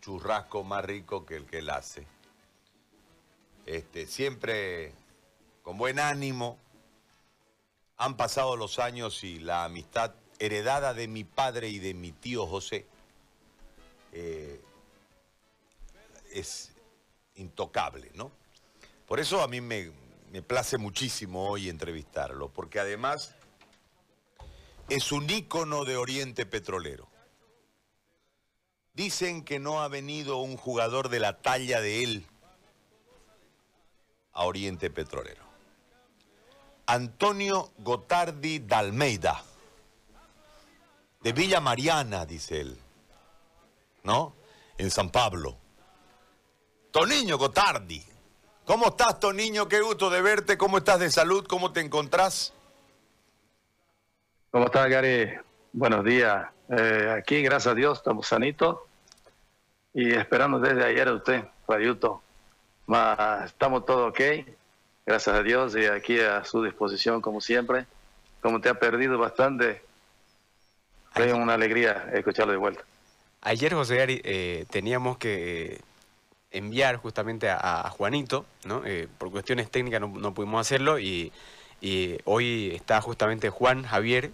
churrasco más rico que el que él hace. Este, siempre con buen ánimo. Han pasado los años y la amistad heredada de mi padre y de mi tío José eh, es intocable, ¿no? Por eso a mí me, me place muchísimo hoy entrevistarlo, porque además es un ícono de Oriente Petrolero. Dicen que no ha venido un jugador de la talla de él a Oriente Petrolero. Antonio Gotardi Dalmeida, de Villa Mariana, dice él, ¿no? En San Pablo. Toniño Gotardi. ¿Cómo estás, Toniño? Qué gusto de verte. ¿Cómo estás de salud? ¿Cómo te encontrás? ¿Cómo estás, Gary? Buenos días. Eh, aquí, gracias a Dios, estamos sanitos y esperando desde ayer a usted, Radiuto. estamos todos ok, gracias a Dios y aquí a su disposición como siempre. Como te ha perdido bastante, fue una alegría escucharlo de vuelta. Ayer, José Gary, eh, teníamos que enviar justamente a, Juanito, ¿no? Eh, por cuestiones técnicas no, pudimos hacerlo y, y, hoy está justamente Juan Javier,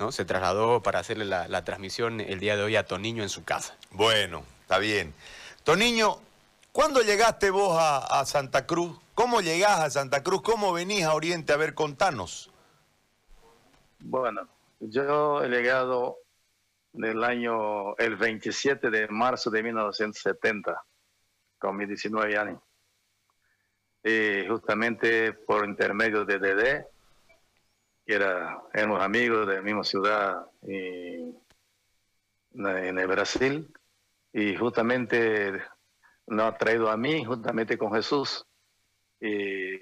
¿no? Se trasladó para hacerle la, transmisión el día de hoy a Toniño en su casa. Bueno, está bien. Toniño, ¿cuándo llegaste vos a, Santa Cruz? ¿Cómo llegás a Santa Cruz? ¿Cómo venís a Oriente? A ver, contanos. Bueno, yo he llegado del año, el 27 de marzo de 1970 con mis 19 años. Y justamente por intermedio de Dede, que era, éramos amigos de la misma ciudad en el Brasil, y justamente nos ha traído a mí, justamente con Jesús. Y,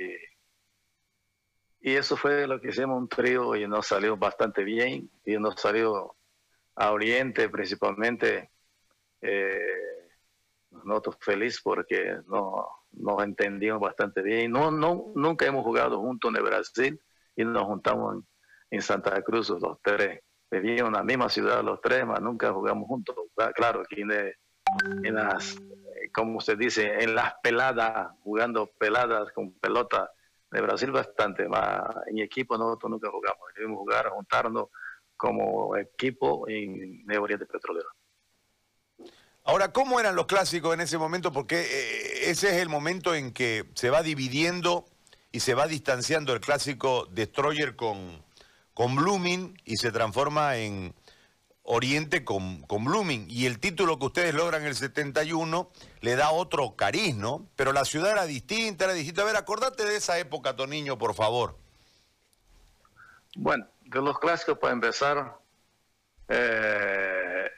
y eso fue lo que hicimos un trío y nos salió bastante bien, y nos salió a Oriente principalmente. Eh, nosotros feliz porque no, nos entendimos bastante bien. No, no, nunca hemos jugado juntos en el Brasil y nos juntamos en, Santa Cruz los tres. Vivíamos en la misma ciudad los tres, pero nunca jugamos juntos. Claro, aquí en, las, como se dice, en las peladas, jugando peladas con pelota de Brasil bastante, más en equipo nosotros nunca jugamos. Debemos jugar, juntarnos como equipo en el Oriente Petrolero. Ahora, ¿cómo eran los clásicos en ese momento? Porque eh, ese es el momento en que se va dividiendo y se va distanciando el clásico Destroyer con, con Blooming y se transforma en Oriente con, con Blooming. Y el título que ustedes logran en el 71 le da otro cariz. Pero la ciudad era distinta, era distinta. A ver, acordate de esa época, Toniño, por favor. Bueno, de los clásicos, para empezar, eh,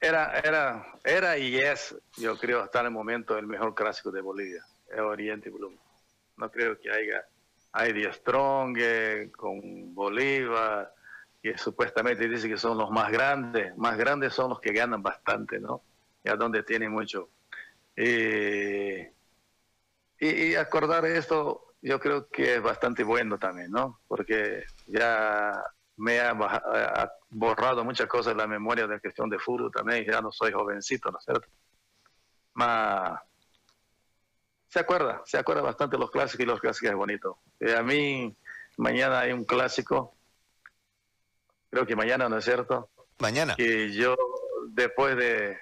era, era, era y es, yo creo, hasta el momento el mejor clásico de Bolivia, el Oriente Bloom. No creo que haya, hay Strong eh, con Bolívar, que supuestamente dice que son los más grandes. Más grandes son los que ganan bastante, ¿no? Ya donde tienen mucho. y, y acordar esto, yo creo que es bastante bueno también, ¿no? Porque ya me ha, borrado muchas cosas en la memoria de la cuestión de fútbol también, ya no soy jovencito, ¿no es cierto? Más se acuerda, se acuerda bastante los clásicos y los clásicos es bonito. Eh, a mí, mañana hay un clásico, creo que mañana, ¿no es cierto? Mañana. Y yo, después de,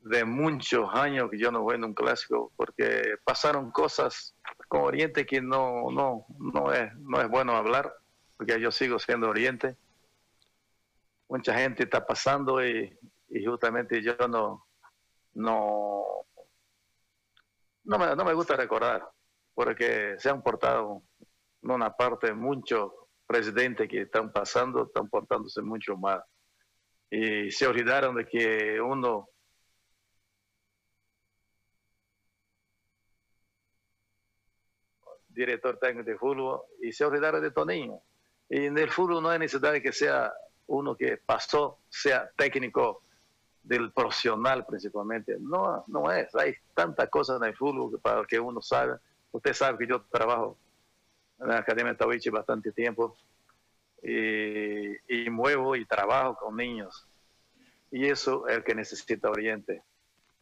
de muchos años que yo no voy en un clásico, porque pasaron cosas con Oriente que no, no, no, es, no es bueno hablar porque yo sigo siendo Oriente. Mucha gente está pasando y, justamente yo no, no, no me, no me gusta recordar, porque se han portado en una parte muchos presidentes que están pasando, están portándose mucho mal. Y se olvidaron de que uno director técnico de fútbol y se olvidaron de Toninho. Y en el fútbol no hay necesidad de que sea uno que pasó, sea técnico del profesional principalmente. No, no es. Hay tantas cosas en el fútbol que para que uno sabe. Usted sabe que yo trabajo en la Academia de Tawichi bastante tiempo y, muevo y trabajo con niños. Y eso es el que necesita Oriente.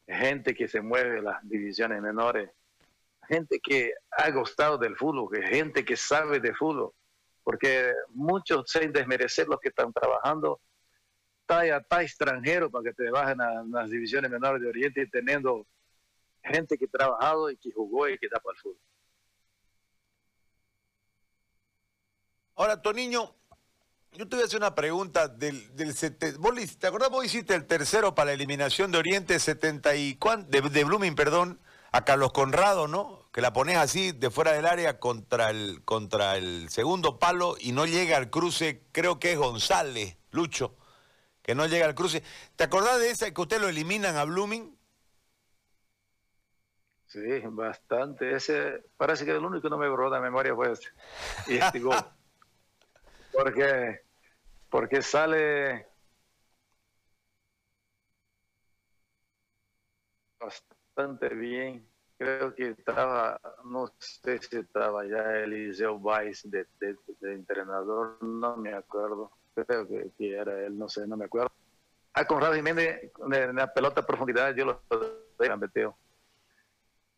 Gente que se mueve las divisiones menores, gente que ha gustado del fútbol, gente que sabe de fútbol, porque muchos, sin desmerecer los que están trabajando, está, está extranjero para que te bajen a, las divisiones menores de Oriente teniendo gente que ha trabajado y que jugó y que da para el fútbol. Ahora, Toniño, yo te voy a hacer una pregunta del, del ¿Te acordás? Vos hiciste el tercero para la eliminación de Oriente 70 y de, de Blooming, perdón, a Carlos Conrado, ¿no? Que la pones así de fuera del área contra el, contra el segundo palo y no llega al cruce, creo que es González, Lucho, que no llega al cruce. ¿Te acordás de esa que usted lo eliminan a Blooming? Sí, bastante. Ese parece que el único que no me borró la memoria fue este. Y este gol. Porque, porque sale bastante bien. Creo que estaba, no sé si estaba ya Eliseo Weiss de, entrenador, no me acuerdo. Creo que, era él, no sé, no me acuerdo. Ah, con Raúl Jiménez, en la pelota a profundidad, yo lo meteo.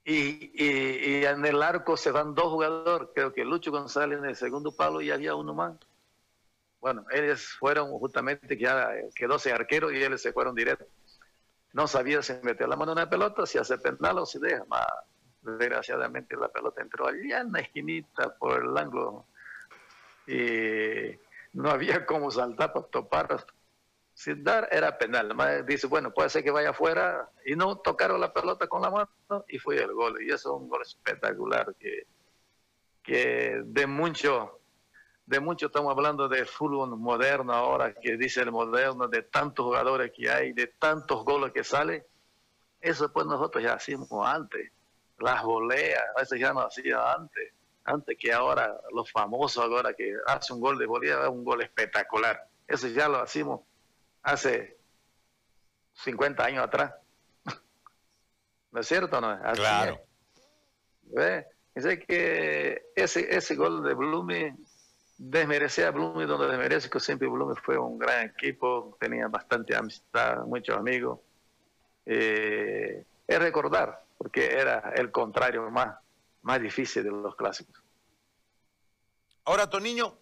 Y, y, y, en el arco se van dos jugadores, creo que Lucho González en el segundo palo y había uno más bueno, ellos fueron justamente que ya quedó ese arquero y ellos se fueron directo. No sabía si metió la mano en la pelota, si hace penal o si deja. Más, desgraciadamente la pelota entró allá en la esquinita por el ángulo y no había cómo saltar para topar. Sin dar era penal. dice, bueno, puede ser que vaya afuera y no tocaron la pelota con la mano y fue el gol. Y eso es un gol espectacular que, que de mucho de mucho estamos hablando de fútbol moderno ahora, que dice el moderno, de tantos jugadores que hay, de tantos goles que salen. Eso pues nosotros ya hacíamos antes. Las voleas, veces ya no hacía antes. Antes que ahora, los famosos ahora que hace un gol de volea, un gol espectacular. Eso ya lo hacíamos hace 50 años atrás. ¿No es cierto no? claro. ¿Ve? Dice que ese, ese gol de Blume desmerecer a Blume donde desmerece, que siempre Blume fue un gran equipo, tenía bastante amistad, muchos amigos. Eh, es recordar, porque era el contrario más, más difícil de los clásicos. Ahora, Toniño,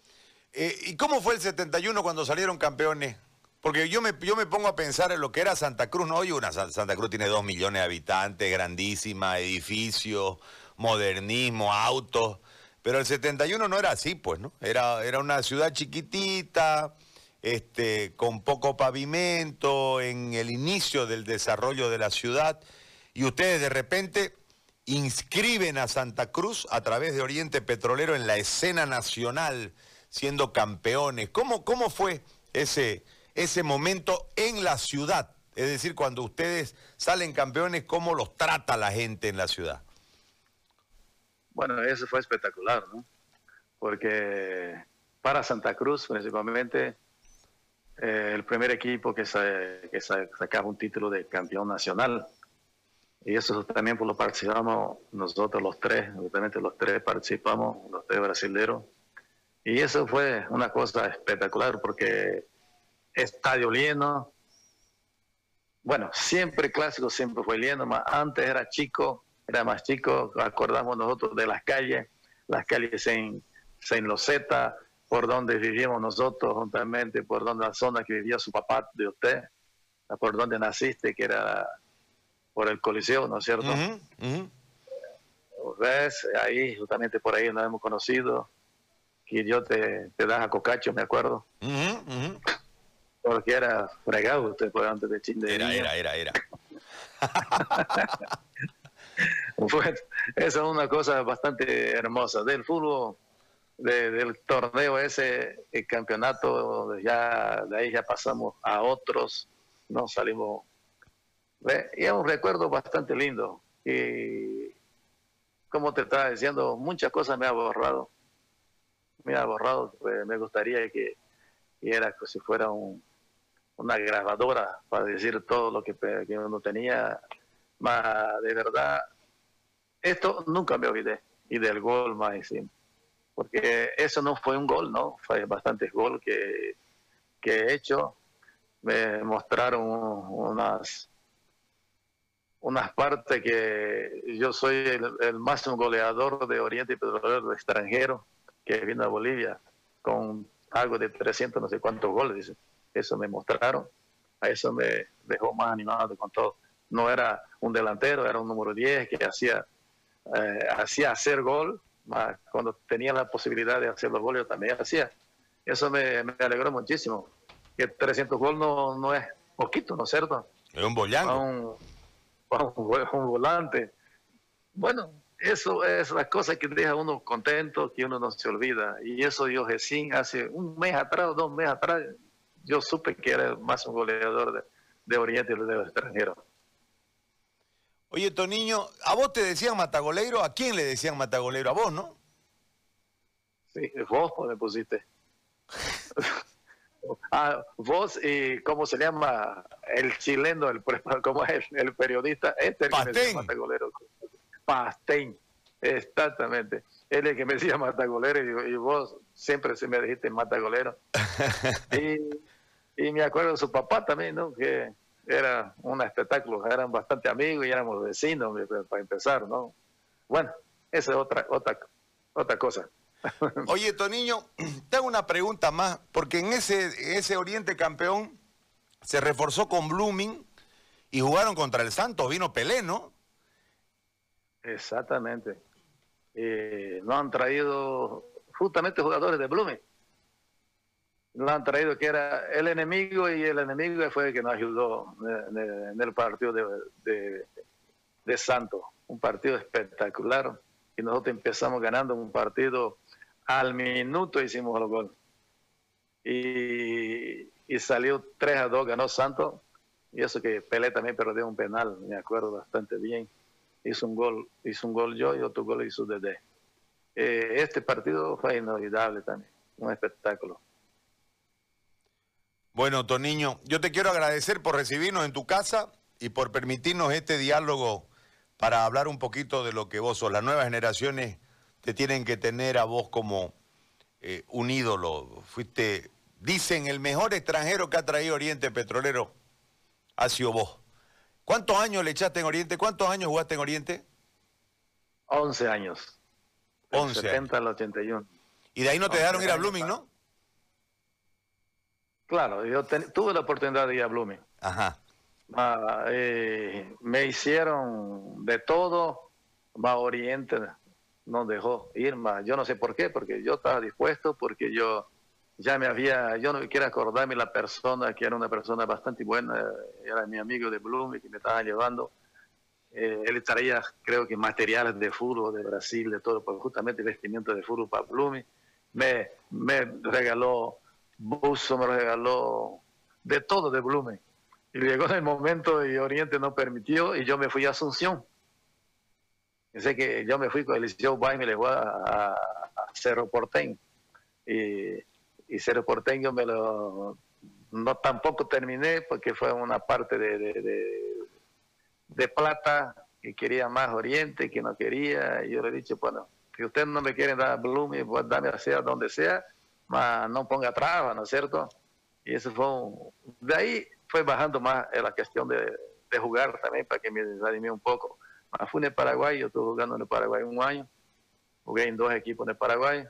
eh, ¿y cómo fue el 71 cuando salieron campeones? Porque yo me, yo me pongo a pensar en lo que era Santa Cruz, ¿no? Hoy una Santa Cruz tiene dos millones de habitantes, grandísima, edificios, modernismo, autos. Pero el 71 no era así, pues, ¿no? Era, era una ciudad chiquitita, este, con poco pavimento, en el inicio del desarrollo de la ciudad, y ustedes de repente inscriben a Santa Cruz a través de Oriente Petrolero en la escena nacional, siendo campeones. ¿Cómo, cómo fue ese, ese momento en la ciudad? Es decir, cuando ustedes salen campeones, ¿cómo los trata la gente en la ciudad? Bueno, eso fue espectacular, ¿no? Porque para Santa Cruz, principalmente, eh, el primer equipo que, que sacaba un título de campeón nacional. Y eso también por lo participamos nosotros los tres, obviamente los tres participamos, los tres brasileños. Y eso fue una cosa espectacular porque estadio lleno. Bueno, siempre clásico, siempre fue lleno, antes era chico, era más chico, acordamos nosotros de las calles, las calles en, en Loseta, por donde vivíamos nosotros juntamente, por donde la zona que vivía su papá de usted, por donde naciste, que era por el Coliseo, ¿no es cierto? ¿Ves? Ahí, justamente por ahí nos hemos conocido, que yo te, te das a Cocacho, me acuerdo. Porque era fregado usted por antes de Chile. Era, era, era, era. Bueno, esa es una cosa bastante hermosa. Del fútbol, del torneo ese, el campeonato, ya de ahí ya pasamos a otros, no salimos. Y es un recuerdo bastante lindo. Y como te estaba diciendo, muchas cosas me ha borrado. Me ha borrado, pues, me gustaría que, era como si fuera una grabadora para decir todo lo que, que uno tenía. Más de verdad, esto nunca me olvidé. Y del gol más encima. Porque eso no fue un gol, ¿no? Fue bastantes gol que, que he hecho. me mostraron unas unas partes que yo soy el, máximo goleador de Oriente y Petrolero extranjero que vino a Bolivia con algo de 300 no sé cuántos goles, Eso me mostraron. A eso me dejó más animado con todo. No era un delantero, era un número 10 que hacía, eh, hacía hacer gol, más cuando tenía la posibilidad de hacer los goles también hacía. Eso me, me alegró muchísimo. Que 300 goles no, no es poquito, ¿no es cierto? Es un un, volante. Bueno, eso es la cosa que deja uno contento, que uno no se olvida. Y eso yo recién hace un mes atrás, dos meses atrás, yo supe que era más un goleador de, de Oriente y de los extranjeros. Oye, Toniño, ¿a vos te decían matagoleiro? ¿A quién le decían matagoleiro? A vos, ¿no? Sí, vos pues, me pusiste. Ah, vos y cómo se llama el chileno, el cómo es el, periodista, este Pastén. Pastén, exactamente. Él es el que me decía matagolero y, y vos siempre se me dijiste matagolero. y, y me acuerdo de su papá también, ¿no? Que era un espectáculo, eran bastante amigos y éramos vecinos para empezar, ¿no? Bueno, esa es otra, otra, otra cosa. Oye, Toniño, te hago una pregunta más, porque en ese, ese Oriente campeón se reforzó con Blooming y jugaron contra el Santos, vino Pelé, ¿no? Exactamente. Eh, no han traído justamente jugadores de Blooming. No han traído que era el enemigo y el enemigo fue el que nos ayudó en el partido de, de, Santos. Un partido espectacular. Y nosotros empezamos ganando un partido al minuto hicimos el gol. Y, y salió 3 a 2, ganó Santos. Y eso que Pelé también perdió un penal, me acuerdo bastante bien. Hizo un gol, hizo un gol yo y otro gol hizo Dede. Eh, este partido fue inolvidable también, un espectáculo. Bueno, Toniño, yo te quiero agradecer por recibirnos en tu casa y por permitirnos este diálogo para hablar un poquito de lo que vos sos. Las nuevas generaciones te tienen que tener a vos como eh, un ídolo. Fuiste, dicen, el mejor extranjero que ha traído Oriente Petrolero ha sido vos. ¿Cuántos años le echaste en Oriente? ¿Cuántos años jugaste en Oriente? 11 años. 11 70 al 81. Y de ahí no te dejaron ir a Blooming, ¿no? Claro, yo tuve la oportunidad de ir a Blooming. Ajá. Ah, eh, me hicieron de todo, va Oriente, no dejó ir más. Yo no sé por qué, porque yo estaba dispuesto, porque yo ya me había, yo no quiero acordarme la persona que era una persona bastante buena, era mi amigo de Bloom que me estaba llevando. Eh, él traía, creo que materiales de fútbol de Brasil, de todo, pues justamente vestimiento de fútbol para Bloom. Me, me regaló buzo, me regaló de todo de Bloom. Y llegó el momento y Oriente no permitió y yo me fui a Asunción sé que yo me fui con el Liceo y me le voy a, Cerro Porteño. Y, y, Cerro Porteño me lo... No tampoco terminé porque fue una parte de, de, de, plata que quería más Oriente, que no quería. Y yo le he dicho, bueno, si ustedes no me quieren dar Bloom, pues dame a donde sea, más no ponga trabas, ¿no es cierto? Y eso fue De ahí fue bajando más la cuestión de, de jugar también para que me desanime un poco fui en el Paraguay, yo estuve jugando en el Paraguay un año, jugué en dos equipos en el Paraguay.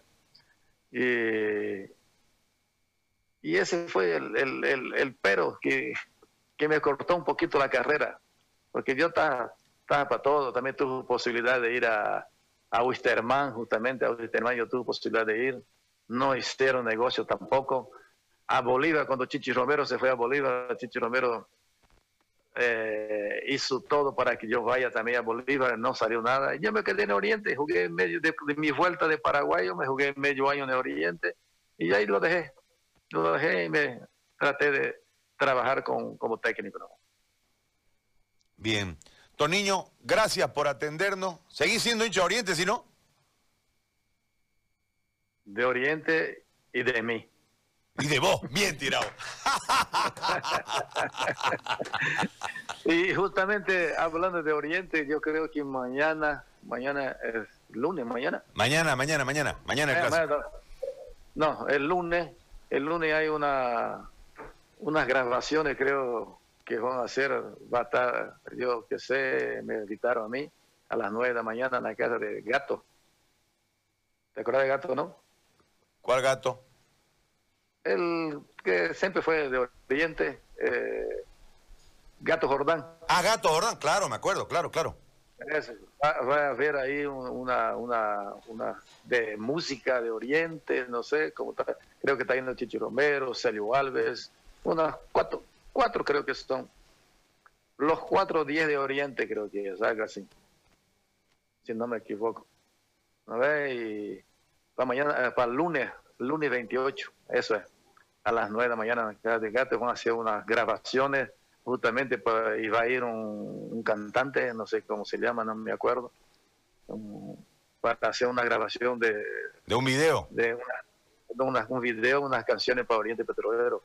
Y, y ese fue el, el, el, pero que, que, me cortó un poquito la carrera, porque yo estaba, estaba para todo, también tuve posibilidad de ir a, a Wisterman, justamente a Wisterman yo tuve posibilidad de ir, no hicieron negocio tampoco. A Bolívar, cuando Chichi Romero se fue a Bolívar, Chichi Romero eh, hizo todo para que yo vaya también a Bolívar, no salió nada. Yo me quedé en Oriente, jugué en medio de, mi vuelta de paraguayo, me jugué medio año en Oriente y ahí lo dejé. Lo dejé y me traté de trabajar con, como técnico. Bien. Toniño, gracias por atendernos. ¿Seguís siendo hincha de Oriente, si no? De Oriente y de mí. Y de vos, bien tirado. y justamente hablando de Oriente, yo creo que mañana, mañana es lunes, mañana. Mañana, mañana, mañana, mañana el No, el lunes, el lunes hay una unas grabaciones creo que van a hacer, va a estar, yo que sé, me invitaron a mí a las 9 de la mañana en la casa de Gato. ¿Te acuerdas de Gato, no? ¿Cuál gato? El que siempre fue de Oriente, eh, Gato Jordán. Ah, Gato Jordán, claro, me acuerdo, claro, claro. Ese, va, va a haber ahí una, una, una de música de Oriente, no sé, como está, creo que está yendo Chichi Romero, Celio Alves, unas cuatro, cuatro creo que son. Los cuatro diez de Oriente creo que es, algo así. Si no me equivoco. A ver, y para mañana, eh, para el lunes, lunes 28, eso es. A las 9 de la mañana en de Gato van a hacer unas grabaciones justamente va a ir un, un cantante, no sé cómo se llama, no me acuerdo, un- para hacer una grabación de, De un video. de, una, de una- un video, unas canciones para Oriente Petrolero.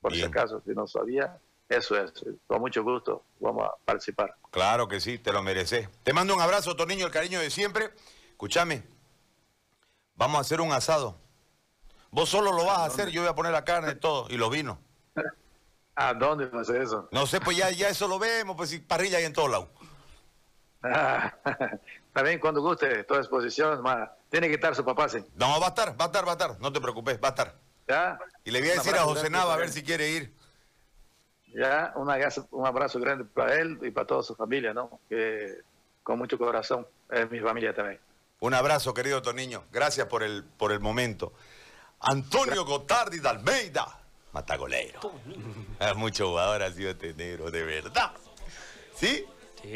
Por si acaso, si no sabía, eso es. Con mucho gusto vamos a participar. Claro que sí, te lo mereces. Te mando un abrazo, Torniño, el cariño de siempre. Escúchame, vamos a hacer un asado. Vos solo lo vas a hacer, yo voy a poner la carne y todo, y los vinos. ¿A dónde va a hacer eso? No sé, pues ya, ya eso lo vemos, pues si parrilla hay en todos lados. También cuando guste, toda exposición, más. Tiene que estar su papá, sí. No, va a estar, va a estar, va a estar, no te preocupes, va a estar. ¿Ya? Y le voy a decir a José Nava a ver si quiere ir. Ya, un abrazo, un abrazo grande para él y para toda su familia, ¿no? Que con mucho corazón, es mi familia también. Un abrazo, querido Torniño. Gracias por el, por el momento. Antonio Gotardi de Almeida. Matagolero. Es mucho jugador ha sido este negro, de verdad. ¿Sí?